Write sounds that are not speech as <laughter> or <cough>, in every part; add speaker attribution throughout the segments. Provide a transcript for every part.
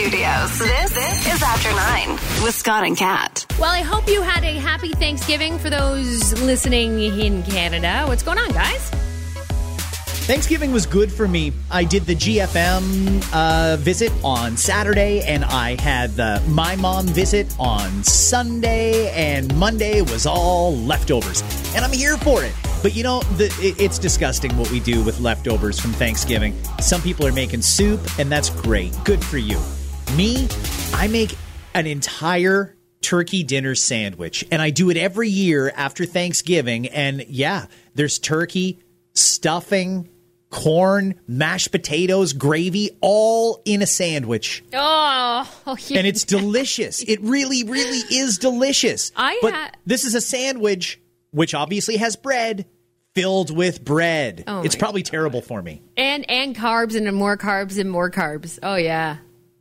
Speaker 1: studios. This, this is After Nine with Scott and Kat.
Speaker 2: Well, I hope you had a happy Thanksgiving for those listening in Canada. What's going on, guys?
Speaker 3: Thanksgiving was good for me. I did the GFM uh, visit on Saturday, and I had the My Mom visit on Sunday, and Monday was all leftovers. And I'm here for it. But you know, the, it, it's disgusting what we do with leftovers from Thanksgiving. Some people are making soup, and that's great. Good for you. Me, I make an entire turkey dinner sandwich, and I do it every year after Thanksgiving. And yeah, there's turkey, stuffing, corn, mashed potatoes, gravy, all in a sandwich.
Speaker 2: Oh, <laughs> oh.
Speaker 3: And it's delicious. It really, really is delicious.
Speaker 2: I
Speaker 3: but
Speaker 2: ha-
Speaker 3: this is a sandwich, which obviously has bread filled with bread.
Speaker 2: Oh
Speaker 3: it's probably terrible for me.
Speaker 2: and and carbs and more carbs and more carbs. Oh yeah.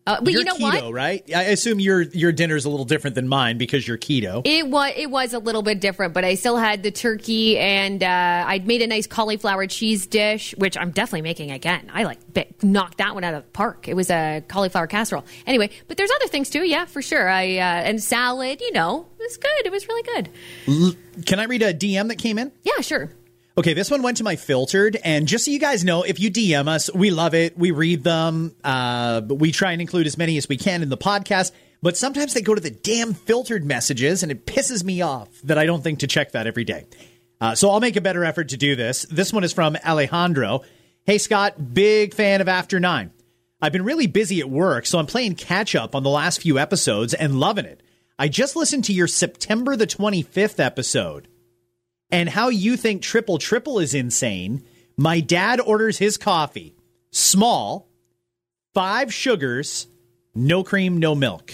Speaker 2: Uh, but
Speaker 3: you're
Speaker 2: you know
Speaker 3: keto,
Speaker 2: what?
Speaker 3: right? I assume your your dinner's a little different than mine because you're keto.
Speaker 2: It was it was a little bit different, but I still had the turkey, and uh, I'd made a nice cauliflower cheese dish, which I'm definitely making again. I like bit, knocked that one out of the park. It was a cauliflower casserole. Anyway, but there's other things too. Yeah, for sure. I uh, and salad. You know, it was good. It was really good.
Speaker 3: Can I read a DM that came in?
Speaker 2: Yeah, sure.
Speaker 3: Okay, this one went to my filtered, and just so you guys know, if you DM us, we love it. We read them. Uh, we try and include as many as we can in the podcast. But sometimes they go to the damn filtered messages, and it pisses me off that I don't think to check that every day. Uh, so I'll make a better effort to do this. This one is from Alejandro. Hey Scott, big fan of After Nine. I've been really busy at work, so I'm playing catch up on the last few episodes and loving it. I just listened to your September the 25th episode and how you think triple triple is insane. My dad orders his coffee small, five sugars, no cream, no milk.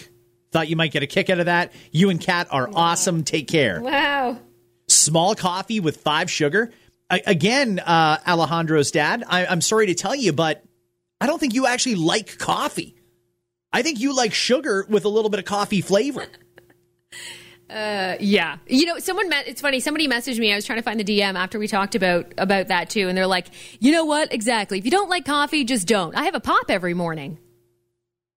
Speaker 3: Thought you might get a kick out of that. You and Kat are awesome. Take care.
Speaker 2: Wow.
Speaker 3: Small coffee with five sugar. I, again, uh, Alejandro's dad, I, I'm sorry to tell you, but I don't think you actually like coffee. I think you like sugar with a little bit of coffee flavor. <laughs>
Speaker 2: Uh, yeah, you know, someone. met, it's funny. Somebody messaged me. I was trying to find the DM after we talked about about that too, and they're like, "You know what? Exactly. If you don't like coffee, just don't." I have a pop every morning.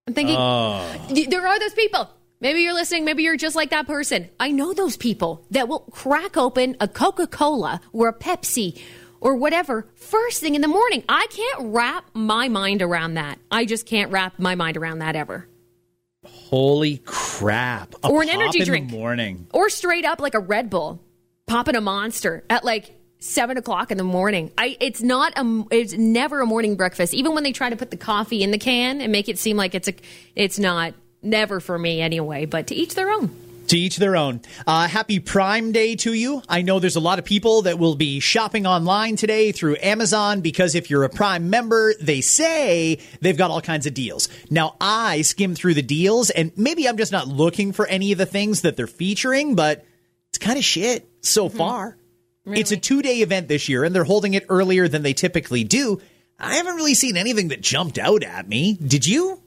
Speaker 2: I'm thinking oh. y- there are those people. Maybe you're listening. Maybe you're just like that person. I know those people that will crack open a Coca Cola or a Pepsi or whatever first thing in the morning. I can't wrap my mind around that. I just can't wrap my mind around that ever.
Speaker 3: Holy crap! A
Speaker 2: Or an energy
Speaker 3: in
Speaker 2: drink.
Speaker 3: the morning.
Speaker 2: or straight up like a Red Bull, popping a monster at like seven o'clock in the morning. I it's not a it's never a morning breakfast. Even when they try to put the coffee in the can and make it seem like it's a it's not. Never for me anyway. But to each their own.
Speaker 3: To each their own. Uh, happy Prime Day to you. I know there's a lot of people that will be shopping online today through Amazon because if you're a Prime member, they say they've got all kinds of deals. Now, I skim through the deals and maybe I'm just not looking for any of the things that they're featuring, but it's kind of shit so far. It's a two day event this year and they're holding it earlier than they typically do. I haven't really seen anything that jumped out at me. Did you?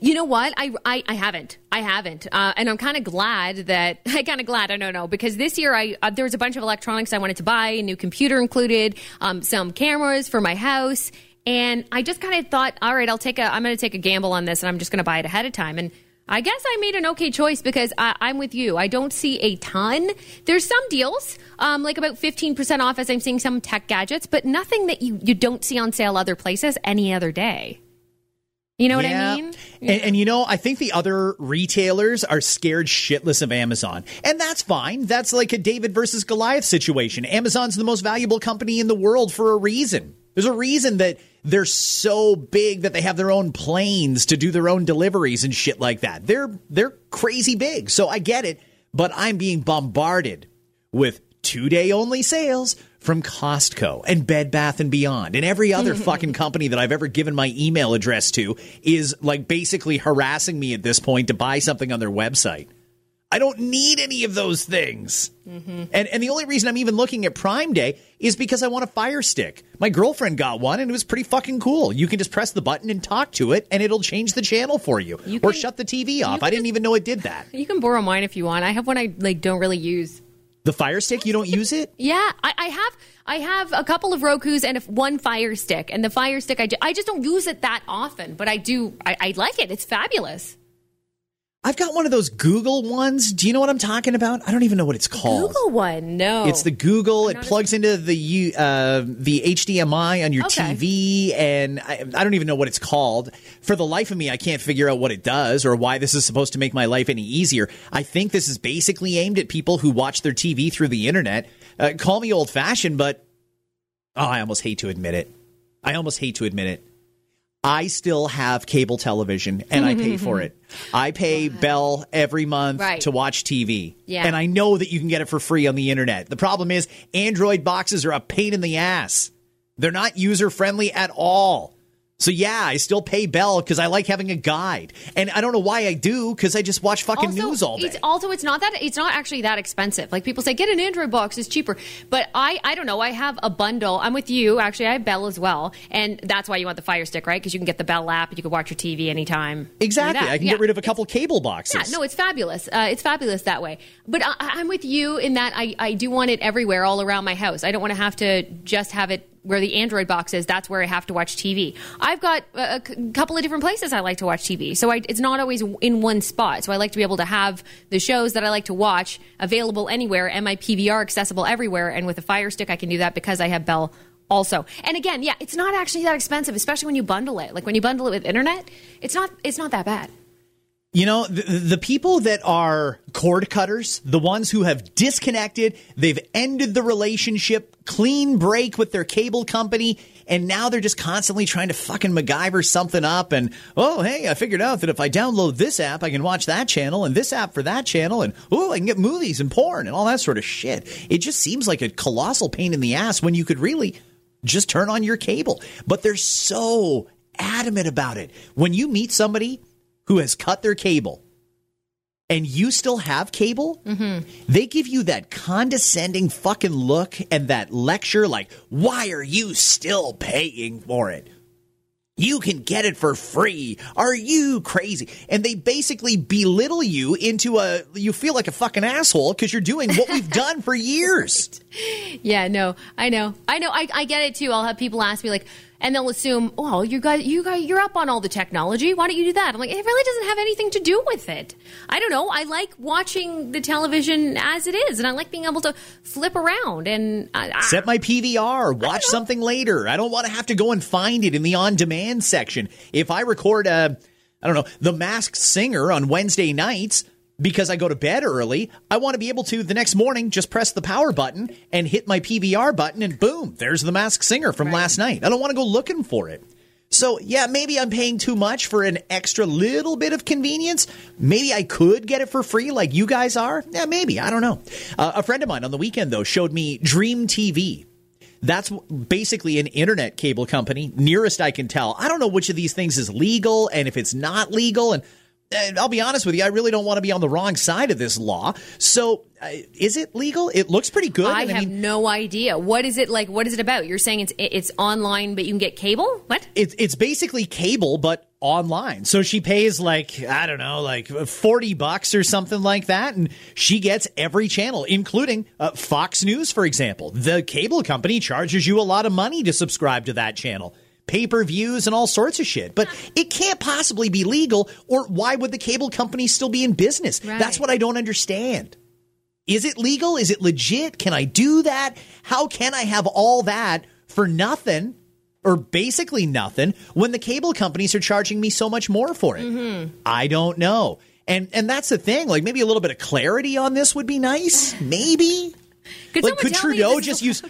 Speaker 2: You know what? I I, I haven't. I haven't. Uh, and I'm kind of glad that <laughs> I kind of glad. I don't know because this year I uh, there was a bunch of electronics I wanted to buy, a new computer included, um, some cameras for my house, and I just kind of thought, all right, I'll take a I'm going to take a gamble on this, and I'm just going to buy it ahead of time. And I guess I made an okay choice because I, I'm with you. I don't see a ton. There's some deals, um, like about 15% off as I'm seeing some tech gadgets, but nothing that you, you don't see on sale other places any other day. You know what I mean?
Speaker 3: And, and you know, I think the other retailers are scared shitless of Amazon. And that's fine. That's like a David versus Goliath situation. Amazon's the most valuable company in the world for a reason. There's a reason that they're so big that they have their own planes to do their own deliveries and shit like that. They're they're crazy big. So I get it, but I'm being bombarded with two-day only sales from Costco and Bed Bath and Beyond and every other <laughs> fucking company that I've ever given my email address to is like basically harassing me at this point to buy something on their website. I don't need any of those things. Mm-hmm. And and the only reason I'm even looking at Prime Day is because I want a Fire Stick. My girlfriend got one and it was pretty fucking cool. You can just press the button and talk to it and it'll change the channel for you,
Speaker 2: You
Speaker 3: or
Speaker 2: can-
Speaker 3: shut the TV off. I didn't
Speaker 2: just-
Speaker 3: even know it did that.
Speaker 2: You can borrow mine if you want. I have one I like don't really use.
Speaker 3: The Fire Stick, you don't use it?
Speaker 2: Yeah, I, I have I have a couple of Roku's and one Fire Stick, and the Fire Stick I, ju- I just don't use it that often, but I do I, I like it. It's fabulous.
Speaker 3: I've got one of those Google ones. Do you know what I'm talking about? I don't even know what it's called.
Speaker 2: Google one, no.
Speaker 3: It's the Google. It plugs into the uh, the HDMI on your
Speaker 2: Okay.
Speaker 3: TV, and I, I don't even know what it's called. For the life of me, I can't figure out what it does or why this is supposed to make my life any easier. I think this is basically aimed at people who watch their TV through the internet. Uh, call me old fashioned, but oh, I almost hate to admit it. I almost hate to admit it. I still have cable television and I pay for mm-hmm. it. I pay Bell every month
Speaker 2: Right.
Speaker 3: to watch TV.
Speaker 2: Yeah.
Speaker 3: And I know that you can get it for free on the internet. The problem is Android boxes are a pain in the ass. They're not user friendly at all. So yeah, I still pay Bell because I like having a guide, and I don't know why I do because I just watch fucking
Speaker 2: also,
Speaker 3: news all day.
Speaker 2: It's also it's not that it's not actually that expensive. Like people say, get an Android box, it's cheaper. But I I don't know. I have a bundle. I'm with you. Actually, I have Bell as well, and that's why you want the Fire Stick, right? Because you can get the Bell app, you can watch your TV anytime.
Speaker 3: exactly,
Speaker 2: Like.
Speaker 3: I can
Speaker 2: Yeah.
Speaker 3: get rid of a couple cable boxes.
Speaker 2: Yeah, no, it's fabulous. Uh, it's fabulous that way. But I, I'm with you in that I, I do want it everywhere, all around my house. I don't want to have to just have it where the Android box is. That's where I have to watch TV. I've got a, couple of different places I like to watch TV, so I, it's not always in one spot. So I like to be able to have the shows that I like to watch available anywhere, and my PVR accessible everywhere. And with a Fire Stick, I can do that because I have Bell. Also, and again, yeah, it's not actually that expensive, especially when you bundle it. Like when you bundle it with internet, it's not it's not that bad.
Speaker 3: You know, the, the people that are cord cutters, the ones who have disconnected, they've ended the relationship, clean break with their cable company, and now they're just constantly trying to fucking MacGyver something up. And, oh, hey, I figured out that if I download this app, I can watch that channel and this app for that channel. And, oh, I can get movies and porn and all that sort of shit. It just seems like a colossal pain in the ass when you could really just turn on your cable. But they're so adamant about it. When you meet somebody who has cut their cable and you still have cable, they give you that condescending fucking look and that lecture like, why are you still paying for it? You can get it for free. Are you crazy? And they basically belittle you into a, you feel like a fucking asshole because you're doing what we've <laughs> done for years.
Speaker 2: Yeah, no, I know, I know, I, I get it too. I'll have people ask me like, and they'll assume, well, you guys, you guys, you're up on all the technology. Why don't you do that? I'm like, it really doesn't have anything to do with it. I don't know. I like watching the television as it is, and I like being able to flip around and I, I-
Speaker 3: Set my PVR, watch something later. I don't want to have to go and find it in the on demand section. If I record a, I don't know, The Masked Singer on Wednesday nights because I go to bed early, I want to be able to the next morning just press the power button and hit my PVR button and boom, there's The Masked Singer from last night. I don't want to go looking for it. So, yeah, maybe I'm paying too much for an extra little bit of convenience. Maybe I could get it for free like you guys are. Yeah, maybe. I don't know. Uh, a friend of mine on the weekend, though, showed me Dream TV. That's basically an internet cable company, nearest I can tell. I don't know which of these things is legal and if it's not legal. And I'll be honest with you, I really don't want to be on the wrong side of this law. So, uh, is it legal? It looks pretty good.
Speaker 2: I have
Speaker 3: mean,
Speaker 2: no idea. What is it like? What is it about? You're saying it's it's online, but you can get cable. What?
Speaker 3: it's it's basically cable but online. So she pays like I don't know, like forty bucks or something like that, and she gets every channel, including uh, Fox News, for example. The cable company charges you a lot of money to subscribe to that channel. Pay per views and all sorts of shit. But it can't possibly be legal, or why would the cable company still be in business?
Speaker 2: Right.
Speaker 3: That's what I don't understand. Is it legal? Is it legit? Can I do that? How can I have all that for nothing or basically nothing when the cable companies are charging me so much more for it? I don't know. And and that's the thing. Like maybe a little bit of clarity on this would be nice. Maybe. <laughs>
Speaker 2: Could
Speaker 3: like could Trudeau just use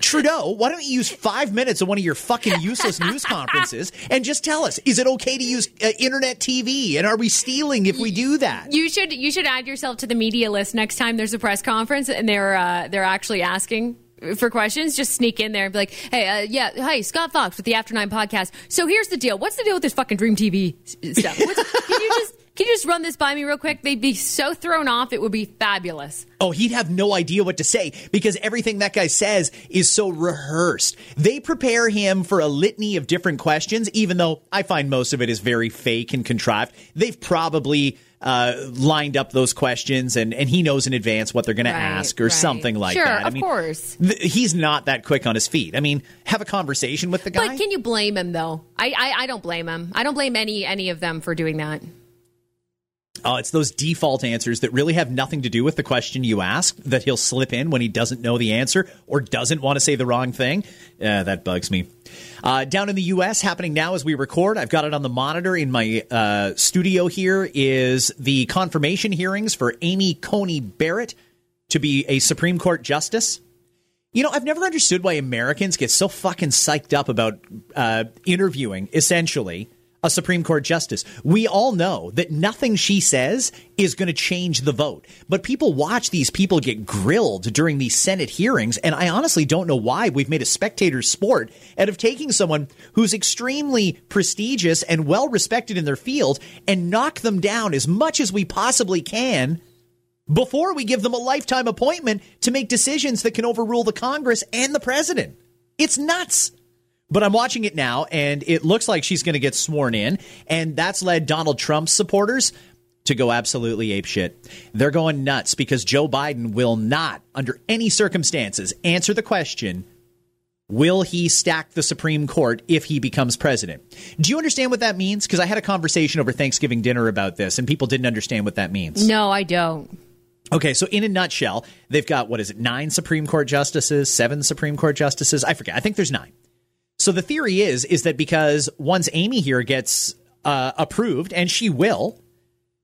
Speaker 3: Trudeau, why don't you use five minutes of one of your fucking useless news conferences and just tell us, is it okay to use uh, internet TV? And are we stealing if we do that?
Speaker 2: You should you should add yourself to the media list next time there's a press conference and they're uh, they're actually asking for questions. Just sneak in there and be like, "Hey, uh, yeah, hey, Scott Fox with the After Nine podcast. So here's the deal. What's the deal with this fucking Dream TV stuff? What's, can you just can you just run this by me real quick? They'd be so thrown off. It would be fabulous.
Speaker 3: Oh, he'd have no idea what to say because everything that guy says is so rehearsed. They prepare him for a litany of different questions, even though I find most of it is very fake and contrived. They've probably uh, lined up those questions and, and he knows in advance what they're going
Speaker 2: Right,
Speaker 3: to ask or
Speaker 2: right.
Speaker 3: something like
Speaker 2: Sure,
Speaker 3: that. I
Speaker 2: of
Speaker 3: mean,
Speaker 2: course.
Speaker 3: th- he's not that quick on his feet. I mean, have a conversation with the guy.
Speaker 2: But can you blame him though? I, I I don't blame him. I don't blame any any of them for doing that.
Speaker 3: Oh, it's those default answers that really have nothing to do with the question you ask that he'll slip in when he doesn't know the answer or doesn't want to say the wrong thing. Uh, that bugs me. Uh, down in the U.S., happening now as we record, I've got it on the monitor in my uh, studio here, is the confirmation hearings for Amy Coney Barrett to be a Supreme Court justice. You know, I've never understood why Americans get so fucking psyched up about uh, interviewing, essentially, a Supreme Court justice. We all know that nothing she says is going to change the vote. But people watch these people get grilled during these Senate hearings, and I honestly don't know why we've made a spectator sport out of taking someone who's extremely prestigious and well respected in their field and knock them down as much as we possibly can before we give them a lifetime appointment to make decisions that can overrule the Congress and the president. It's nuts. But I'm watching it now, and it looks like she's going to get sworn in, and that's led Donald Trump's supporters to go absolutely apeshit. They're going nuts because Joe Biden will not, under any circumstances, answer the question Will he stack the Supreme Court if he becomes president? Do you understand what that means? Because I had a conversation over Thanksgiving dinner about this, and people didn't understand what that means.
Speaker 2: No, I don't.
Speaker 3: Okay, so in a nutshell, they've got what is it, nine Supreme Court justices, seven Supreme Court justices? I forget. I think there's nine. So the theory is is that because once Amy here gets uh, approved, and she will,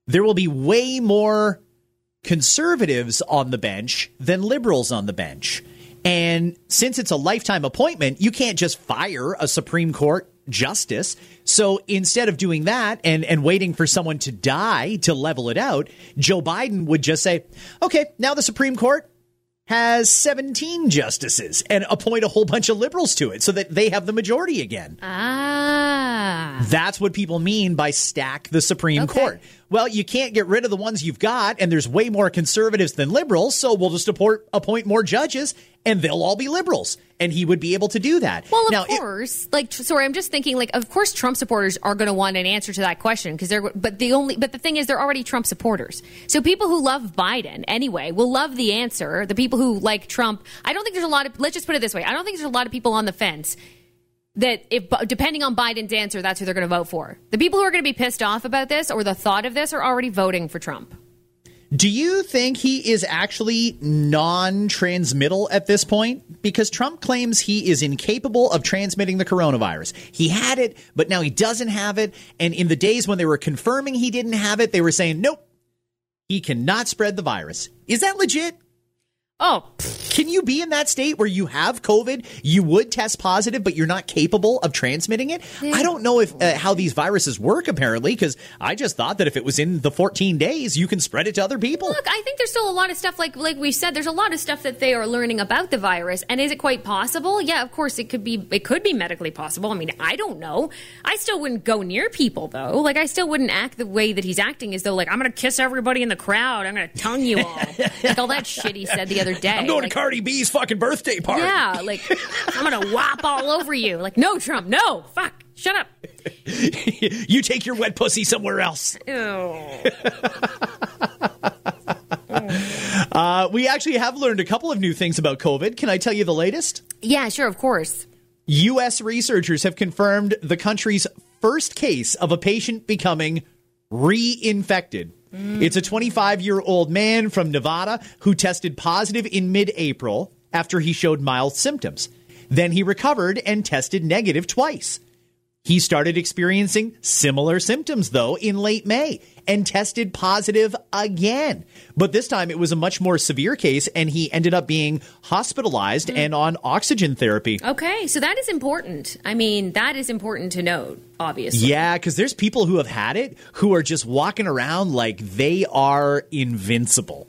Speaker 3: there will be way more conservatives on the bench than liberals on the bench. And since it's a lifetime appointment, you can't just fire a Supreme Court justice. So instead of doing that and, and waiting for someone to die to level it out, Joe Biden would just say, okay, now the Supreme Court has 17 justices and appoint a whole bunch of liberals to it so that they have the majority again.
Speaker 2: Ah.
Speaker 3: That's what people mean by stack the Supreme
Speaker 2: Okay.
Speaker 3: Court. Well, you can't get rid of the ones you've got, and there's way more conservatives than liberals, so we'll just appoint, appoint more judges, and they'll all be liberals. And he would be able to do that.
Speaker 2: Well, of
Speaker 3: now, it-
Speaker 2: course. like, sorry, I'm just thinking. Like, of course, Trump supporters are going to want an answer to that question because they're. But the only. But the thing is, they're already Trump supporters. So people who love Biden anyway will love the answer. The people who like Trump, I don't think there's a lot of. Let's just put it this way: I don't think there's a lot of people on the fence that if depending on Biden's answer, that's who they're going to vote for. The people who are going to be pissed off about this or the thought of this are already voting for Trump.
Speaker 3: do you think he is actually non transmittal at this point? Because Trump claims he is incapable of transmitting the coronavirus. He had it, but now he doesn't have it. And in the days when they were confirming he didn't have it, they were saying, nope, he cannot spread the virus. Is that legit?
Speaker 2: Oh,
Speaker 3: Can you be in that state where you have COVID, you would test positive, but you're not capable of transmitting it? I don't know if uh, how these viruses work apparently, because I just thought that if it was in the 14 days, you can spread it to other people.
Speaker 2: Look, I think there's still a lot of stuff like like we said. There's a lot of stuff that they are learning about the virus, and is it quite possible? Yeah, of course it could be. It could be medically possible. I mean, I don't know. I still wouldn't go near people though. Like I still wouldn't act the way that he's acting, as though like I'm going to kiss everybody in the crowd. I'm going to tongue you all. like all that shit he said the other <laughs> day.
Speaker 3: I'm going
Speaker 2: Like,
Speaker 3: to Cardi B's fucking birthday party.
Speaker 2: Yeah, like I'm to whop all over you. Like no, Trump, no, fuck, shut up. <laughs>
Speaker 3: you take your wet pussy somewhere else. <laughs> Uh, we actually have learned a couple of new things about COVID. Can I tell you the latest?
Speaker 2: Yeah, sure, of course.
Speaker 3: U.S. researchers have confirmed the country's first case of a patient becoming reinfected. Mm. It's a 25 year old man from Nevada who tested positive in mid April after he showed mild symptoms. Then he recovered and tested negative twice. He started experiencing similar symptoms, though, in late May and tested positive again. But this time it was a much more severe case, and he ended up being hospitalized mm-hmm. and on oxygen therapy.
Speaker 2: Okay, so that is important. I mean, that is important to note, obviously.
Speaker 3: Yeah, because there's people who have had it who are just walking around like they are invincible.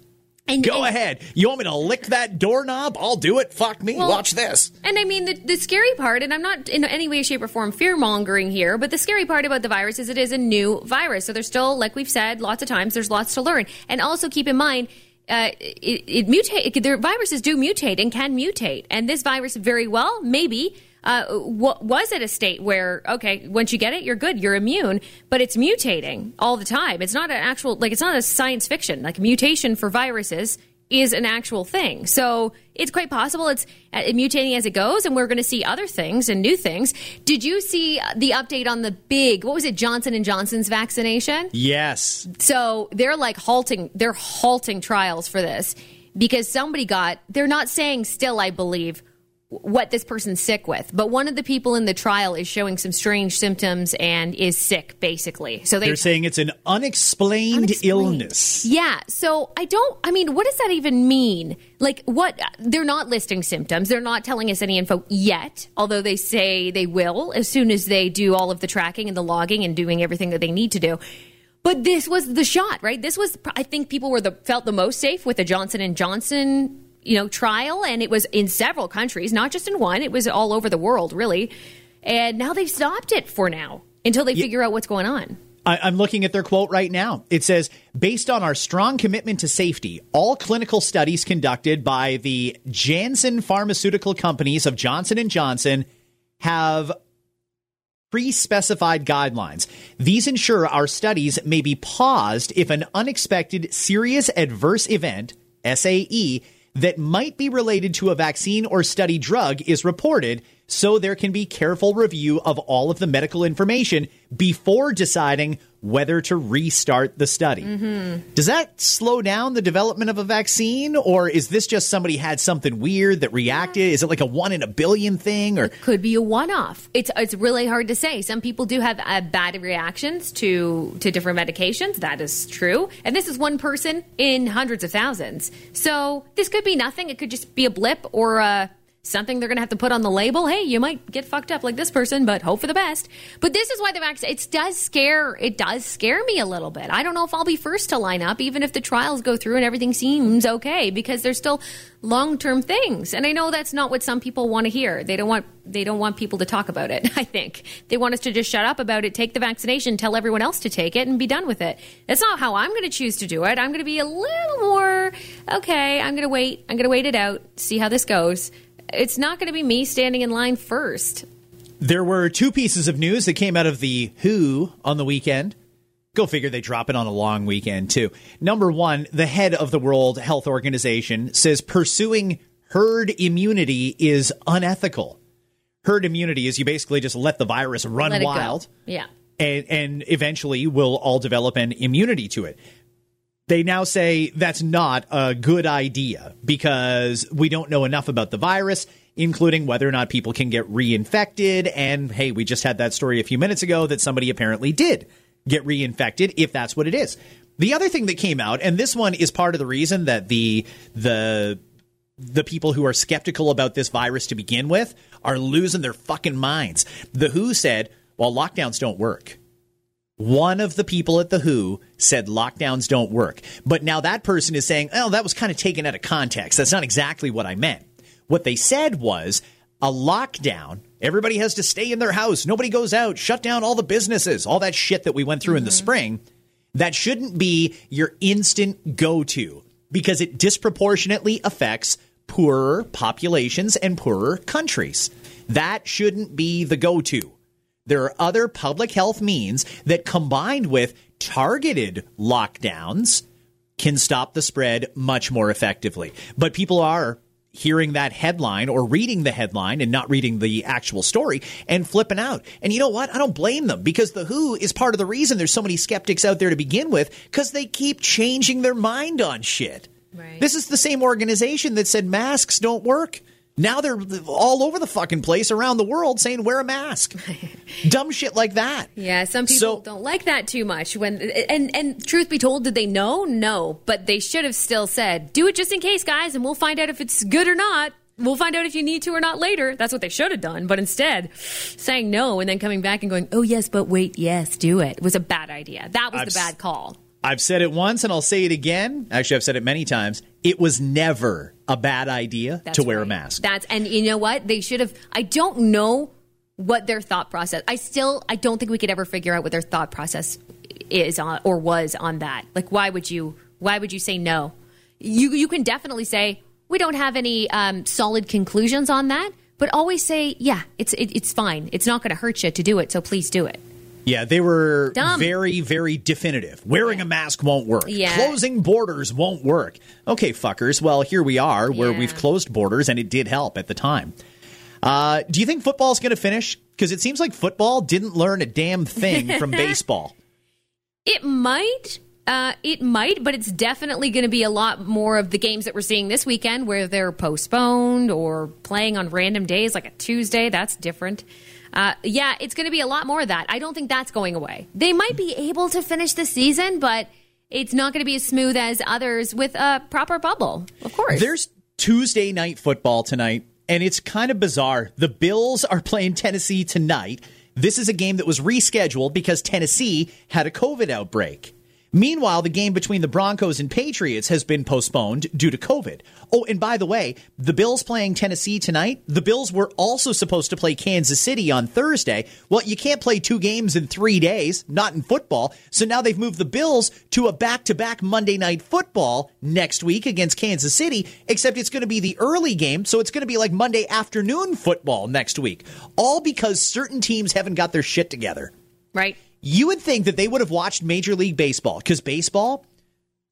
Speaker 2: And,
Speaker 3: Go
Speaker 2: and-
Speaker 3: ahead. You want me to lick that doorknob? I'll do it. Fuck me.
Speaker 2: Well-
Speaker 3: Watch this.
Speaker 2: And I mean, the, the scary part, and I'm not in any way, shape, or form fear mongering here, but the scary part about the virus is it is a new virus. So there's still, like we've said lots of times, there's lots to learn. And also keep in mind, uh, it, it mutate. Their viruses do mutate and can mutate, and this virus very well maybe uh, w- was it a state where okay, once you get it, you're good, you're immune, but it's mutating all the time. It's not an actual like it's not a science fiction. Like mutation for viruses is an actual thing. So it's quite possible it's uh, mutating as it goes, and we're going to see other things and new things. Did you see the update on the big? What was it? Johnson and Johnson's vaccination.
Speaker 3: Yes.
Speaker 2: So they're like halting. They're halting trials for this because somebody got. They're not saying still, I believe, what this person's sick with. But one of the people in the trial is showing some strange symptoms and is sick, basically. So they,
Speaker 3: are saying it's an unexplained,
Speaker 2: unexplained,
Speaker 3: illness.
Speaker 2: Yeah. So I don't. I mean, what does that even mean? Like, what? They're not listing symptoms. They're not telling us any info yet. Although they say they will as soon as they do all of the tracking and the logging and doing everything that they need to do. But this was the shot, right? This was. I think people were the felt the most safe with the Johnson and Johnson you know trial and it was in several countries not just in one it was all over the world really and now they've stopped it for now until they
Speaker 3: Yeah.
Speaker 2: figure out what's going on
Speaker 3: I, I'm looking at their quote right now. It says, based on our strong commitment to safety, all clinical studies conducted by the Janssen pharmaceutical companies of Johnson & Johnson have pre-specified guidelines. These ensure our studies may be paused if an unexpected serious adverse event, SAE, that might be related to a vaccine or study drug is reported so there can be careful review of all of the medical information before deciding whether to restart the study. Does that slow down the development of a vaccine or is this just somebody had something weird that reacted? Is it like a 1 in a billion thing or?
Speaker 2: Could be a one-off. It's it's really hard to say. Some people do have uh, bad reactions to to different medications. That is true. And this is one person in hundreds of thousands. So this could be nothing. It could just be a blip or uh Something they're going to have to put on the label. Hey, you might get fucked up like this person, but hope for the best. But this is why the vaccine it does scare it does scare me a little bit. I don't know if I'll be first to line up, even if the trials go through and everything seems okay, because there's still long term things. And I know that's not what some people want to hear. They don't want they don't want people to talk about it. <laughs> I think they want us to just shut up about it, take the vaccination, tell everyone else to take it, and be done with it. That's not how I'm going to choose to do it. I'm going to be a little more okay. I'm going to wait. I'm going to wait it out, see how this goes. It's not going to be me standing in line first.
Speaker 3: There were two pieces of news that came out of the WHO on the weekend. Go figure they drop it on a long weekend, too. Number one, the head of the World Health Organization says pursuing herd immunity is unethical. Herd immunity is you basically just let the virus run wild
Speaker 2: go. Yeah.
Speaker 3: and, and eventually we'll all develop an immunity to it. They now say that's not a good idea because we don't know enough about the virus, including whether or not people can get reinfected. And hey, we just had that story a few minutes ago that somebody apparently did get reinfected, if that's what it is. The other thing that came out, and this one is part of the reason that the the the people who are skeptical about this virus to begin with are losing their fucking minds. The WHO said, well, lockdowns don't work. One of the people at the WHO said lockdowns don't work. But now that person is saying, oh, that was kind of taken out of context. That's not exactly what I meant. What they said was a lockdown, everybody has to stay in their house, nobody goes out, shut down all the businesses, all that shit that we went through in the mm-hmm. spring. That shouldn't be your instant go to because it disproportionately affects poorer populations and poorer countries. That shouldn't be the go to. There are other public health means that combined with targeted lockdowns can stop the spread much more effectively. But people are hearing that headline or reading the headline and not reading the actual story and flipping out. And you know what? I don't blame them because the WHO is part of the reason there's so many skeptics out there to begin with because they keep changing their mind on shit.
Speaker 2: Right.
Speaker 3: This is the same organization that said masks don't work. Now they're all over the fucking place around the world saying wear a mask. <laughs> Dumb shit like that.
Speaker 2: Yeah, some people
Speaker 3: So-
Speaker 2: don't like that too much. When and and truth be told, did they know? No, but they should have still said, "Do it just in case, guys, and we'll find out if it's good or not. We'll find out if you need to or not later." That's what they should have done. But instead, saying no and then coming back and going, "Oh yes, but wait, yes, do it," was a bad idea. That was
Speaker 3: I've
Speaker 2: the bad call.
Speaker 3: I've said it once and I'll say it again. Actually, I've said it many times. It was never a bad idea
Speaker 2: That's
Speaker 3: to wear a mask.
Speaker 2: That's and you know what? They should have. I don't know what their thought process. I still I don't think we could ever figure out what their thought process is on or was on that. Like why would you why would you say no? You you can definitely say we don't have any um, solid conclusions on that. but always say, yeah, it's it, it's fine. It's not going to hurt you to do it, so please do it.
Speaker 3: Yeah, they were
Speaker 2: Dumb.
Speaker 3: very, very definitive. Wearing a mask won't work.
Speaker 2: Yeah.
Speaker 3: Closing borders won't work. Okay, fuckers. Well, here we are where
Speaker 2: Yeah.
Speaker 3: we've closed borders, and it did help at the time. Uh, do you think football's going to finish? Because it seems like football didn't learn a damn thing from <laughs> baseball.
Speaker 2: It might. Uh, it might, but it's definitely going to be a lot more of the games that we're seeing this weekend where they're postponed or playing on random days like a Tuesday. That's different. Uh, yeah, it's going to be a lot more of that. I don't think that's going away. They might be able to finish the season, but it's not going to be as smooth as others with a proper bubble, of course.
Speaker 3: There's Tuesday night football tonight, and it's kind of bizarre. The Bills are playing Tennessee tonight. This is a game that was rescheduled because Tennessee had a COVID outbreak. Meanwhile, the game between the Broncos and Patriots has been postponed due to COVID. Oh, and by the way, the Bills playing Tennessee tonight, the Bills were also supposed to play Kansas City on Thursday. Well, you can't play two games in three days, not in football. So now they've moved the Bills to a back to back Monday night football next week against Kansas City, except it's going to be the early game. So it's going to be like Monday afternoon football next week. All because certain teams haven't got their shit together.
Speaker 2: right?
Speaker 3: You would think that they would have watched Major League Baseball because baseball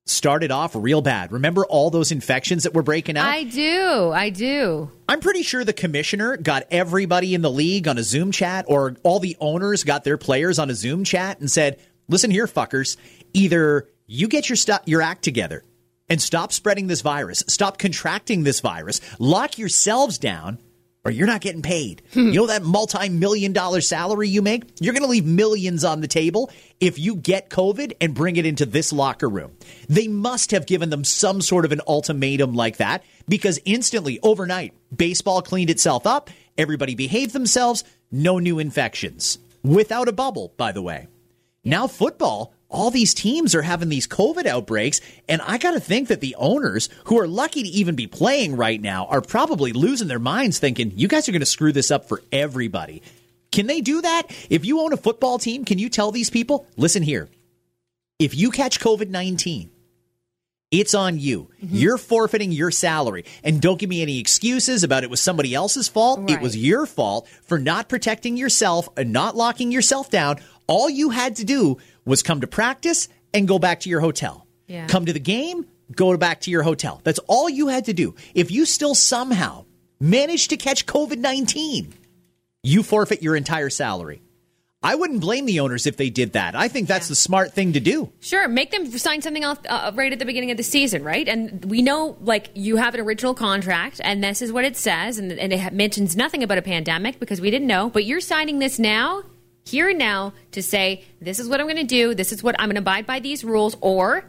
Speaker 3: started off real bad. Remember all those infections that were breaking out?
Speaker 2: I do. I do.
Speaker 3: I'm pretty sure the commissioner got everybody in the league on a Zoom chat, or all the owners got their players on a Zoom chat and said, "Listen here, fuckers. Either you get your stu- your act together and stop spreading this virus, stop contracting this virus, lock yourselves down." Or you're not getting paid. Hmm. You know that multi million dollar salary you make? You're going to leave millions on the table if you get COVID and bring it into this locker room. They must have given them some sort of an ultimatum like that because instantly, overnight, baseball cleaned itself up. Everybody behaved themselves. No new infections. Without a bubble, by the way. Now, football, all these teams are having these COVID outbreaks. And I got to think that the owners, who are lucky to even be playing right now, are probably losing their minds thinking, you guys are going to screw this up for everybody. Can they do that? If you own a football team, can you tell these people, listen here, if you catch COVID 19, it's on you. Mm-hmm. You're forfeiting your salary. And don't give me any excuses about it was somebody else's fault. It was your fault for not protecting yourself and not locking yourself down. All you had to do was come to practice and go back to your hotel.
Speaker 2: Yeah.
Speaker 3: Come to the game, go back to your hotel. That's all you had to do. If you still somehow managed to catch COVID 19, you forfeit your entire salary. I wouldn't blame the owners if they did that. I think that's the smart thing to do.
Speaker 2: Sure, make them sign something off uh, right at the beginning of the season, right? And we know, like, you have an original contract, and this is what it says, and, and it mentions nothing about a pandemic because we didn't know. But you're signing this now, here and now, to say this is what I'm going to do, this is what I'm going to abide by these rules, or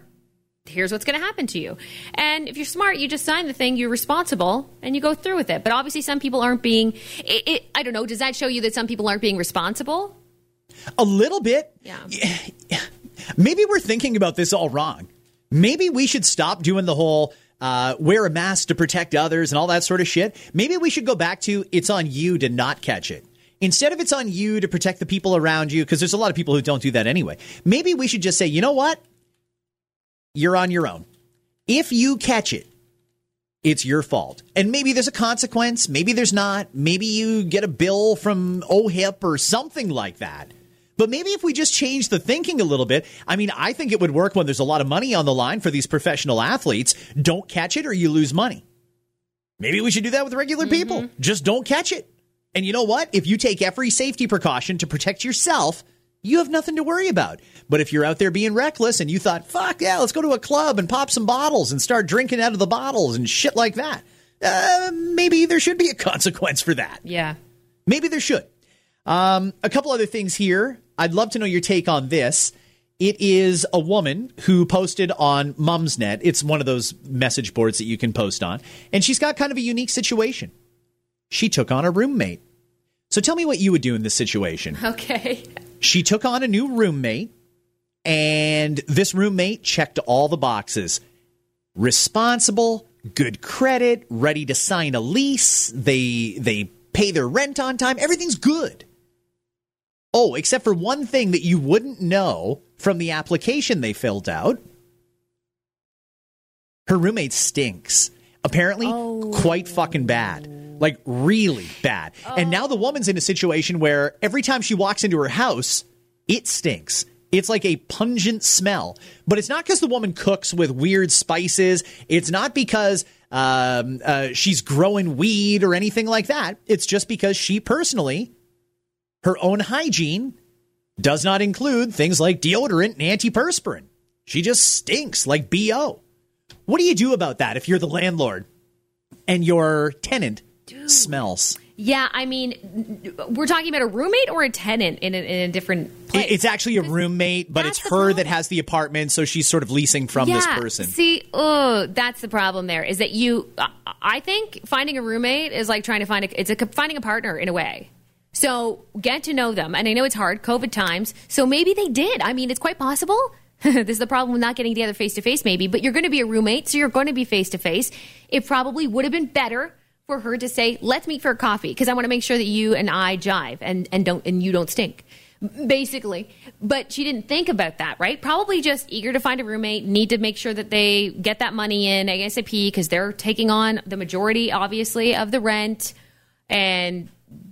Speaker 2: here's what's going to happen to you. And if you're smart, you just sign the thing, you're responsible, and you go through with it. But obviously, some people aren't being. It, it, I don't know. Does that show you that some people aren't being responsible?
Speaker 3: A little bit.
Speaker 2: Yeah.
Speaker 3: Maybe we're thinking about this all wrong. Maybe we should stop doing the whole uh, wear a mask to protect others and all that sort of shit. Maybe we should go back to it's on you to not catch it. Instead of it's on you to protect the people around you, because there's a lot of people who don't do that anyway. Maybe we should just say, you know what? You're on your own. If you catch it, it's your fault. And maybe there's a consequence. Maybe there's not. Maybe you get a bill from OHIP or something like that. But maybe if we just change the thinking a little bit, I mean, I think it would work when there's a lot of money on the line for these professional athletes. Don't catch it or you lose money. Maybe we should do that with regular people. Mm-hmm. Just don't catch it. And you know what? If you take every safety precaution to protect yourself, you have nothing to worry about. But if you're out there being reckless and you thought, fuck yeah, let's go to a club and pop some bottles and start drinking out of the bottles and shit like that, uh, maybe there should be a <laughs> consequence for that.
Speaker 2: Yeah.
Speaker 3: Maybe there should. Um, a couple other things here. I'd love to know your take on this. It is a woman who posted on Mumsnet. It's one of those message boards that you can post on. And she's got kind of a unique situation. She took on a roommate. So tell me what you would do in this situation.
Speaker 2: Okay.
Speaker 3: She took on a new roommate, and this roommate checked all the boxes responsible, good credit, ready to sign a lease. They they pay their rent on time. Everything's good. Oh, except for one thing that you wouldn't know from the application they filled out. Her roommate stinks. Apparently, oh. quite fucking bad. Like really bad. And now the woman's in a situation where every time she walks into her house, it stinks. It's like a pungent smell. But it's not because the woman cooks with weird spices. It's not because um, uh, she's growing weed or anything like that. It's just because she personally, her own hygiene does not include things like deodorant and antiperspirant. She just stinks like BO. What do you do about that if you're the landlord and your tenant smells?
Speaker 2: Yeah, I mean, we're talking about a roommate or a tenant in a, in a different place.
Speaker 3: It's actually a roommate, but
Speaker 2: That's
Speaker 3: it's her that has the apartment, so she's sort of leasing from this person.
Speaker 2: See, oh, that's the problem. There is that you. I- I think finding a roommate is like trying to find a. It's a finding a partner in a way. So get to know them, and I know it's hard, COVID times. So maybe they did. I mean, it's quite possible. <laughs> this is the problem with not getting together face to face, maybe. But you're going to be a roommate, so you're going to be face to face. It probably would have been better for her to say, "Let's meet for a coffee," because I want to make sure that you and I jive and and don't and you don't stink basically. But she didn't think about that, right? Probably just eager to find a roommate, need to make sure that they get that money in ASAP because they're taking on the majority, obviously, of the rent. And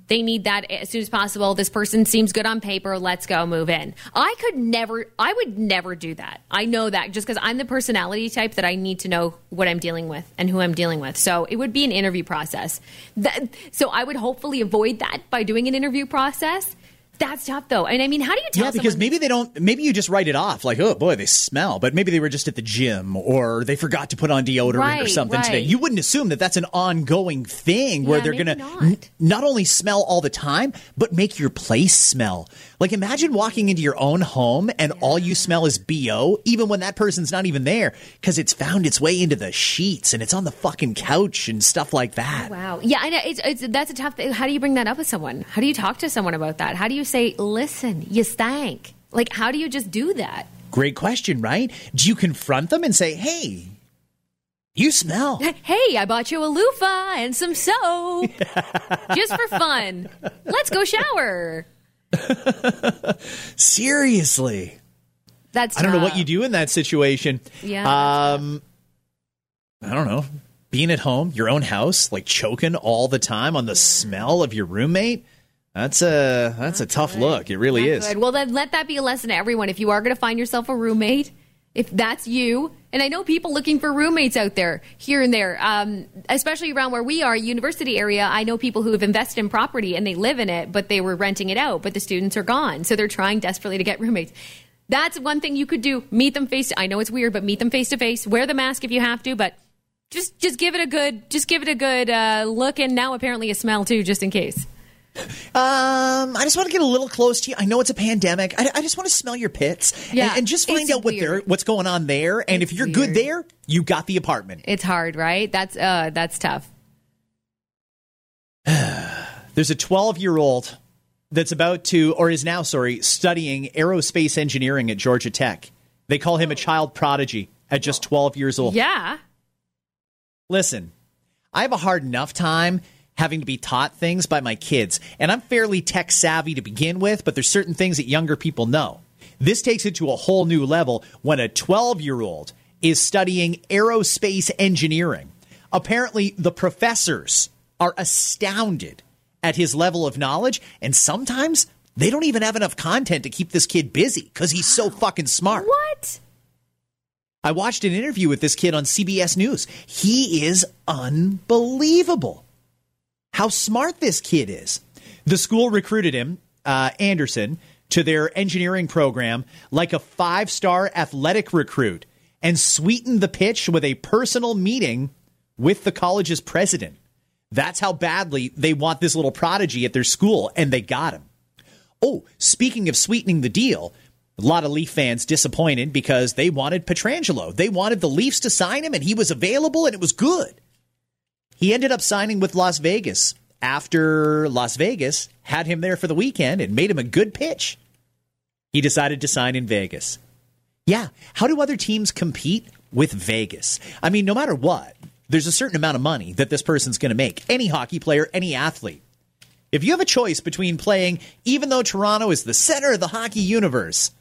Speaker 2: they need that as soon as possible. This person seems good on paper. Let's go move in. I could never, I would never do that. I know that just because I'm the personality type that I need to know what I'm dealing with and who I'm dealing with. So it would be an interview process. That, so I would hopefully avoid that by doing an interview process. That's tough though. And I mean, how do you tell
Speaker 3: Yeah, because
Speaker 2: someone-
Speaker 3: maybe they don't. Maybe you just write it off, like, oh boy, they smell. But maybe they were just at the gym, or they forgot to put on deodorant or
Speaker 2: Right,
Speaker 3: something today. You wouldn't assume that that's an ongoing thing where
Speaker 2: Yeah,
Speaker 3: they're going to
Speaker 2: not.
Speaker 3: n- not only smell all the time, but make your place smell. Like, imagine walking into your own home and all you smell is bo, even when that person's not even there, because it's found its way into the sheets and it's on the fucking couch and stuff like that.
Speaker 2: Wow. Yeah, I know. It's, it's, that's a tough thing. How do you bring that up with someone? How do you talk to someone about that? How do you say, listen, you stank? Like, how do you just do that?
Speaker 3: Great question, right? Do you confront them and say, hey? You smell. <laughs>
Speaker 2: Hey, I bought you a loofah and some soap <laughs> just for fun. Let's go shower. <laughs>
Speaker 3: Seriously.
Speaker 2: That's
Speaker 3: I don't know what you do in that situation.
Speaker 2: Yeah.
Speaker 3: Um, I don't know. Being at home, your own house, like choking all the time on the smell of your roommate. That's a that's a tough look. It really is.
Speaker 2: good. Well, then let that be a lesson to everyone. If you are going to find yourself a roommate, if that's you, and I know people looking for roommates out there here and there, um, especially around where we are, university area. I know people who have invested in property and they live in it, but they were renting it out, but the students are gone, so they're trying desperately to get <laughs> roommates. That's one thing you could do. Meet them face. to I know it's weird, but meet them face to face. Wear the mask if you have to, but just just give it a good just give it a good uh, look, and now apparently a smell too, just in case.
Speaker 3: Um, I just want to get a little close to you. I know it's a pandemic. I, I just want to smell your pits
Speaker 2: Yeah,
Speaker 3: and, and just find out what
Speaker 2: weird.
Speaker 3: they're, what's going on there. And
Speaker 2: It's
Speaker 3: if you're good there, you got the apartment.
Speaker 2: It's hard, right? That's uh, that's tough. <sighs>
Speaker 3: There's a 12 year old that's about to, or is now, sorry, studying aerospace engineering at Georgia Tech. They call him a child prodigy at just 12 years old.
Speaker 2: Yeah.
Speaker 3: Listen, I have a hard enough time having to be taught things by my kids, and I'm fairly tech savvy to begin with, but there's certain things that younger people know. This takes it to a whole new level when a 12 year old is studying aerospace engineering. Apparently, the professors are astounded at his level of knowledge, and sometimes they don't even have enough content to keep this kid busy because he's so fucking smart.
Speaker 2: What?
Speaker 3: I watched an interview with this kid on CBS News. He is unbelievable. How smart this kid is. The school recruited him, uh, Anderson, to their engineering program like a five star athletic recruit and sweetened the pitch with a personal meeting with the college's president. That's how badly they want this little prodigy at their school, and they got him. Oh, speaking of sweetening the deal, a lot of Leaf fans disappointed because they wanted Pietrangelo. They wanted the Leafs to sign him, and he was available, and it was good. He ended up signing with Las Vegas after Las Vegas had him there for the weekend and made him a good pitch. He decided to sign in Vegas. Yeah, how do other teams compete with Vegas? I mean, no matter what, there's a certain amount of money that this person's going to make. Any hockey player, any athlete. If you have a choice between playing, even though Toronto is the center of the hockey universe,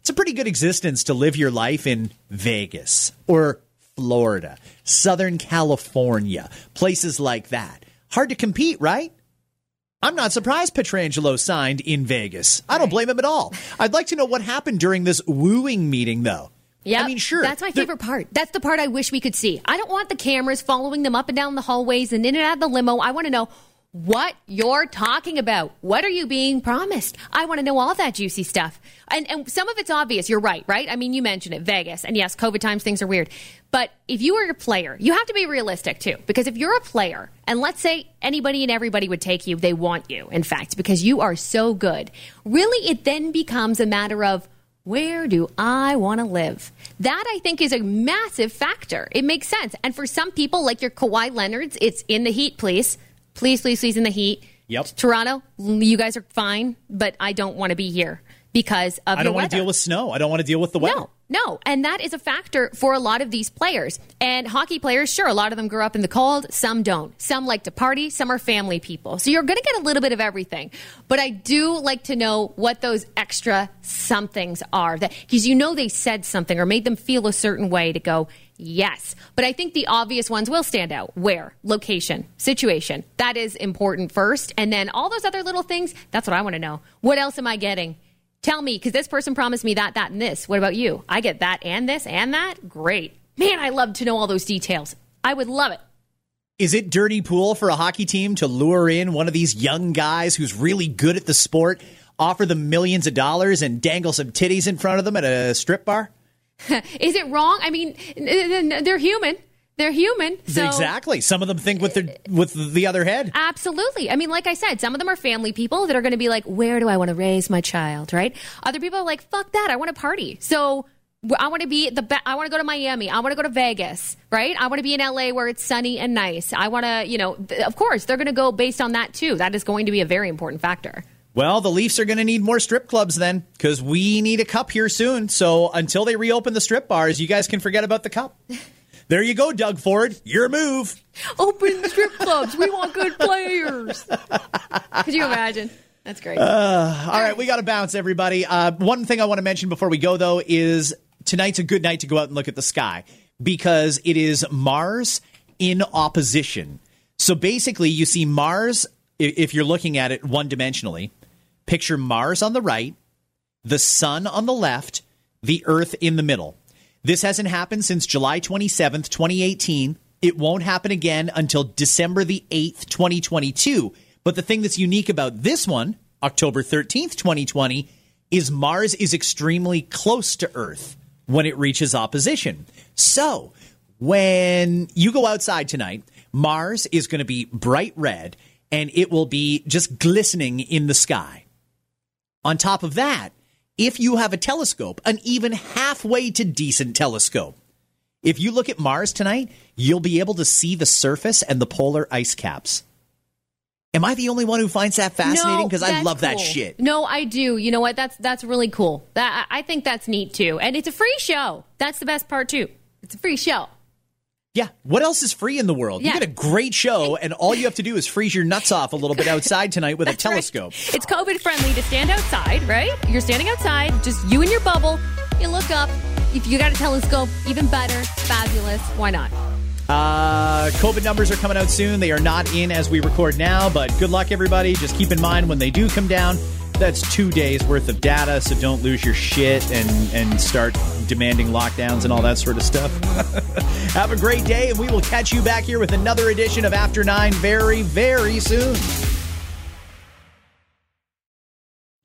Speaker 3: it's a pretty good existence to live your life in Vegas or Florida, Southern California, places like that. hard to compete, right? I'm not surprised Pietrangelo signed in Vegas. I don't blame him at all. I'd like to know what happened during this wooing meeting, though.
Speaker 2: Yeah,
Speaker 3: I mean, sure.
Speaker 2: That's my favorite part. That's the part I wish we could see. I don't want the cameras following them up and down the hallways and in and out of the limo. I want to know what you're talking about. What are you being promised? I want to know all that juicy stuff. And, and some of it's obvious. You're right, right? I mean, you mentioned it, Vegas. And yes, COVID times, things are weird. But if you are a player, you have to be realistic too. Because if you're a player, and let's say anybody and everybody would take you, they want you, in fact, because you are so good. Really, it then becomes a matter of, where do I want to live? That I think is a massive factor. It makes sense. And for some people, like your Kawhi Leonards, it's in the heat, please. Please, please, please, in the heat.
Speaker 3: Yep.
Speaker 2: Toronto, you guys are fine, but I don't want to be here because of
Speaker 3: I don't want to deal with snow. I don't want to deal with the weather.
Speaker 2: No, no. And that is a factor for a lot of these players. And hockey players, sure, a lot of them grew up in the cold, some don't. Some like to party, some are family people. So you're going to get a little bit of everything. But I do like to know what those extra somethings are. That Because you know they said something or made them feel a certain way to go, yes. But I think the obvious ones will stand out. Where? Location, situation. That is important first. And then all those other little things, that's what I want to know. What else am I getting? Tell me, because this person promised me that, that, and this. What about you? I get that and this and that? Great. Man, I love to know all those details. I would love it.
Speaker 3: Is it dirty pool for a hockey team to lure in one of these young guys who's really good at the sport, offer them millions of dollars, and dangle some titties in front of them at a strip bar? <laughs>
Speaker 2: Is it wrong? I mean, they're human. They're human. So
Speaker 3: exactly. Some of them think with the with the other head.
Speaker 2: Absolutely. I mean, like I said, some of them are family people that are going to be like, where do I want to raise my child, right? Other people are like, fuck that. I want to party. So I want to be the be- I want to go to Miami. I want to go to Vegas, right? I want to be in LA where it's sunny and nice. I want to, you know, th- of course, they're going to go based on that too. That is going to be a very important factor.
Speaker 3: Well, the Leafs are going to need more strip clubs then, because we need a cup here soon. So until they reopen the strip bars, you guys can forget about the cup. <laughs> There you go, Doug Ford. Your move.
Speaker 2: Open strip clubs. We want good players. Could you imagine? That's great.
Speaker 3: All right, we got to bounce, everybody. Uh, one thing I want to mention before we go, though, is tonight's a good night to go out and look at the sky because it is Mars in opposition. So basically, you see Mars, if you're looking at it one dimensionally, picture Mars on the right, the sun on the left, the Earth in the middle. This hasn't happened since July 27th, 2018. It won't happen again until December the 8th, 2022. But the thing that's unique about this one, October 13th, 2020, is Mars is extremely close to Earth when it reaches opposition. So when you go outside tonight, Mars is going to be bright red and it will be just glistening in the sky. On top of that, if you have a telescope, an even halfway to decent telescope, if you look at Mars tonight, you'll be able to see the surface and the polar ice caps. Am I the only one who finds that fascinating? Because I
Speaker 2: that's
Speaker 3: love that shit.
Speaker 2: No, I do. You know what? That's that's really cool. That I I think that's neat too, and it's a free show. That's the best part too. It's a free show.
Speaker 3: Yeah. What else is free in the world?
Speaker 2: Yeah.
Speaker 3: You get a great show, and all you have to do is freeze your nuts off a little bit outside tonight with a
Speaker 2: That's right.
Speaker 3: telescope.
Speaker 2: It's COVID friendly to stand outside, right? You're standing outside, just you and your bubble. You look up. If you got a telescope, even better, fabulous. Why not?
Speaker 3: Uh, COVID numbers are coming out soon. They are not in as we record now, but good luck, everybody. Just keep in mind when they do come down, that's two days worth of data, so don't lose your shit and, and start demanding lockdowns and all that sort of stuff. <laughs> Have a great day, and we will catch you back here with another edition of After Nine very, very soon.